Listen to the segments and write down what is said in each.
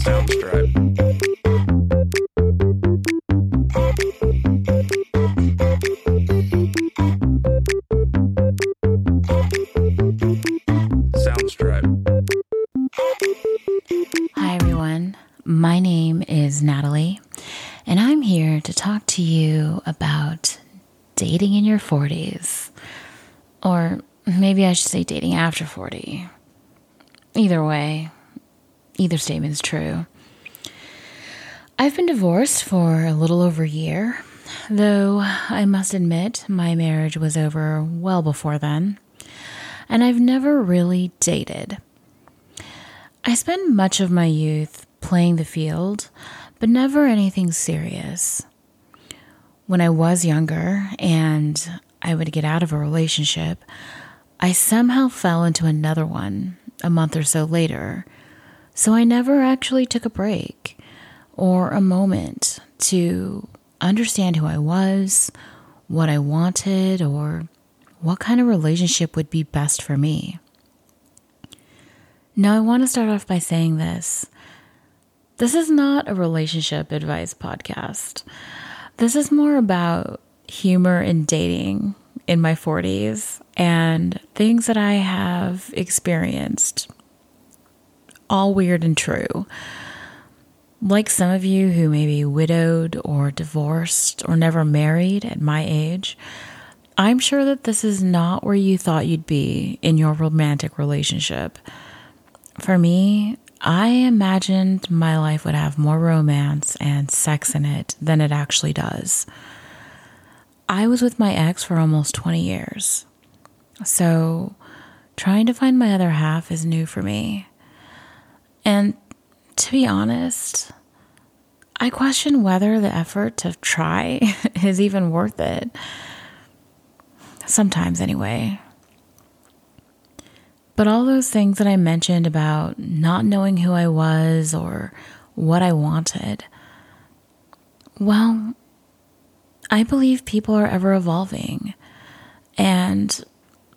Soundstripe. Soundstripe. Hi, everyone. My name is Natalie, and I'm here to talk to you about dating in your 40s. Or maybe I should say dating after 40. Either way, either statement is true. I've been divorced for a little over a year, though I must admit my marriage was over well before then, and I've never really dated. I spent much of my youth playing the field, but never anything serious. When I was younger and I would get out of a relationship, I somehow fell into another one a month or so later. So I never actually took a break or a moment to understand who I was, what I wanted, or what kind of relationship would be best for me. Now, I want to start off by saying this. This is not a relationship advice podcast. This is more about humor and dating in my 40s and things that I have experienced, all weird and true. Like some of you who may be widowed or divorced or never married at my age, I'm sure that this is not where you thought you'd be in your romantic relationship. For me, I imagined my life would have more romance and sex in it than it actually does. I was with my ex for almost 20 years. So, trying to find my other half is new for me. And to be honest, I question whether the effort to try is even worth it. Sometimes, anyway. But all those things that I mentioned about not knowing who I was or what I wanted, well, I believe people are ever evolving. And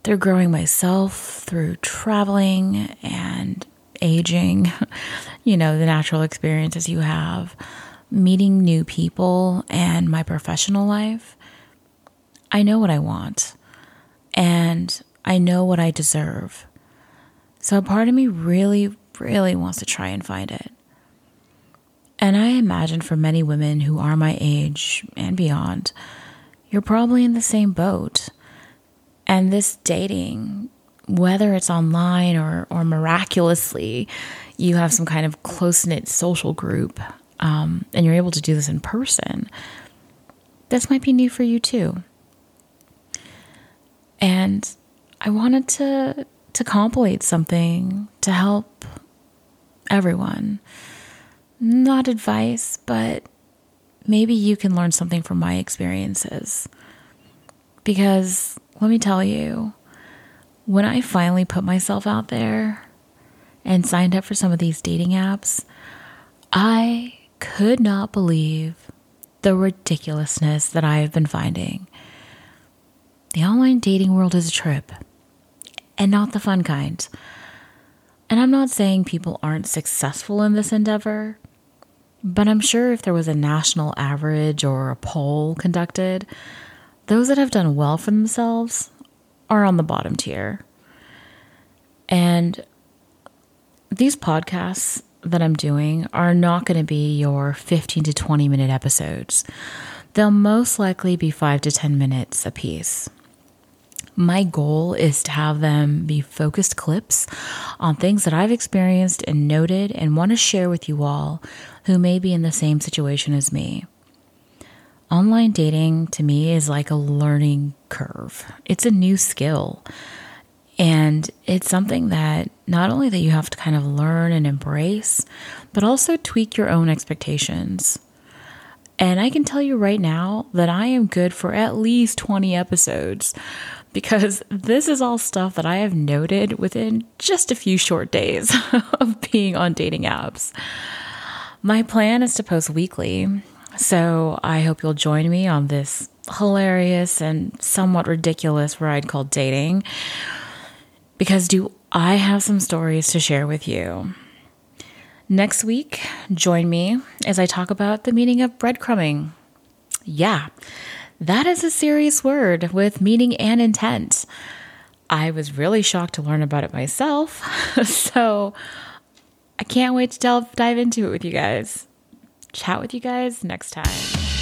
through growing myself, through traveling and aging, you know, the natural experiences you have, meeting new people, and my professional life, I know what I want and I know what I deserve. So a part of me really, really wants to try and find it. And I imagine for many women who are my age and beyond, you're probably in the same boat. And this dating, whether it's online or, or miraculously, you have some kind of close knit social group um, and you're able to do this in person, this might be new for you too. And I wanted to to compilate something to help everyone. Not advice, but maybe you can learn something from my experiences. Because let me tell you, when I finally put myself out there and signed up for some of these dating apps, I could not believe the ridiculousness that I have been finding. The online dating world is a trip and not the fun kind. And I'm not saying people aren't successful in this endeavor, but I'm sure if there was a national average or a poll conducted, those that have done well for themselves are on the bottom tier. And these podcasts that I'm doing are not going to be your 15 to 20 minute episodes. They'll most likely be 5 to 10 minutes a piece. My goal is to have them be focused clips on things that I've experienced and noted and want to share with you all who may be in the same situation as me. Online dating to me is like a learning curve. It's a new skill. And it's something that not only that you have to kind of learn and embrace, but also tweak your own expectations. And I can tell you right now that I am good for at least 20 episodes because this is all stuff that I have noted within just a few short days of being on dating apps. My plan is to post weekly, so I hope you'll join me on this hilarious and somewhat ridiculous ride called dating. Because do I have some stories to share with you? Next week, join me as I talk about the meaning of breadcrumbing. Yeah, that is a serious word with meaning and intent. I was really shocked to learn about it myself. so I can't wait to delve, dive into it with you guys. Chat with you guys next time.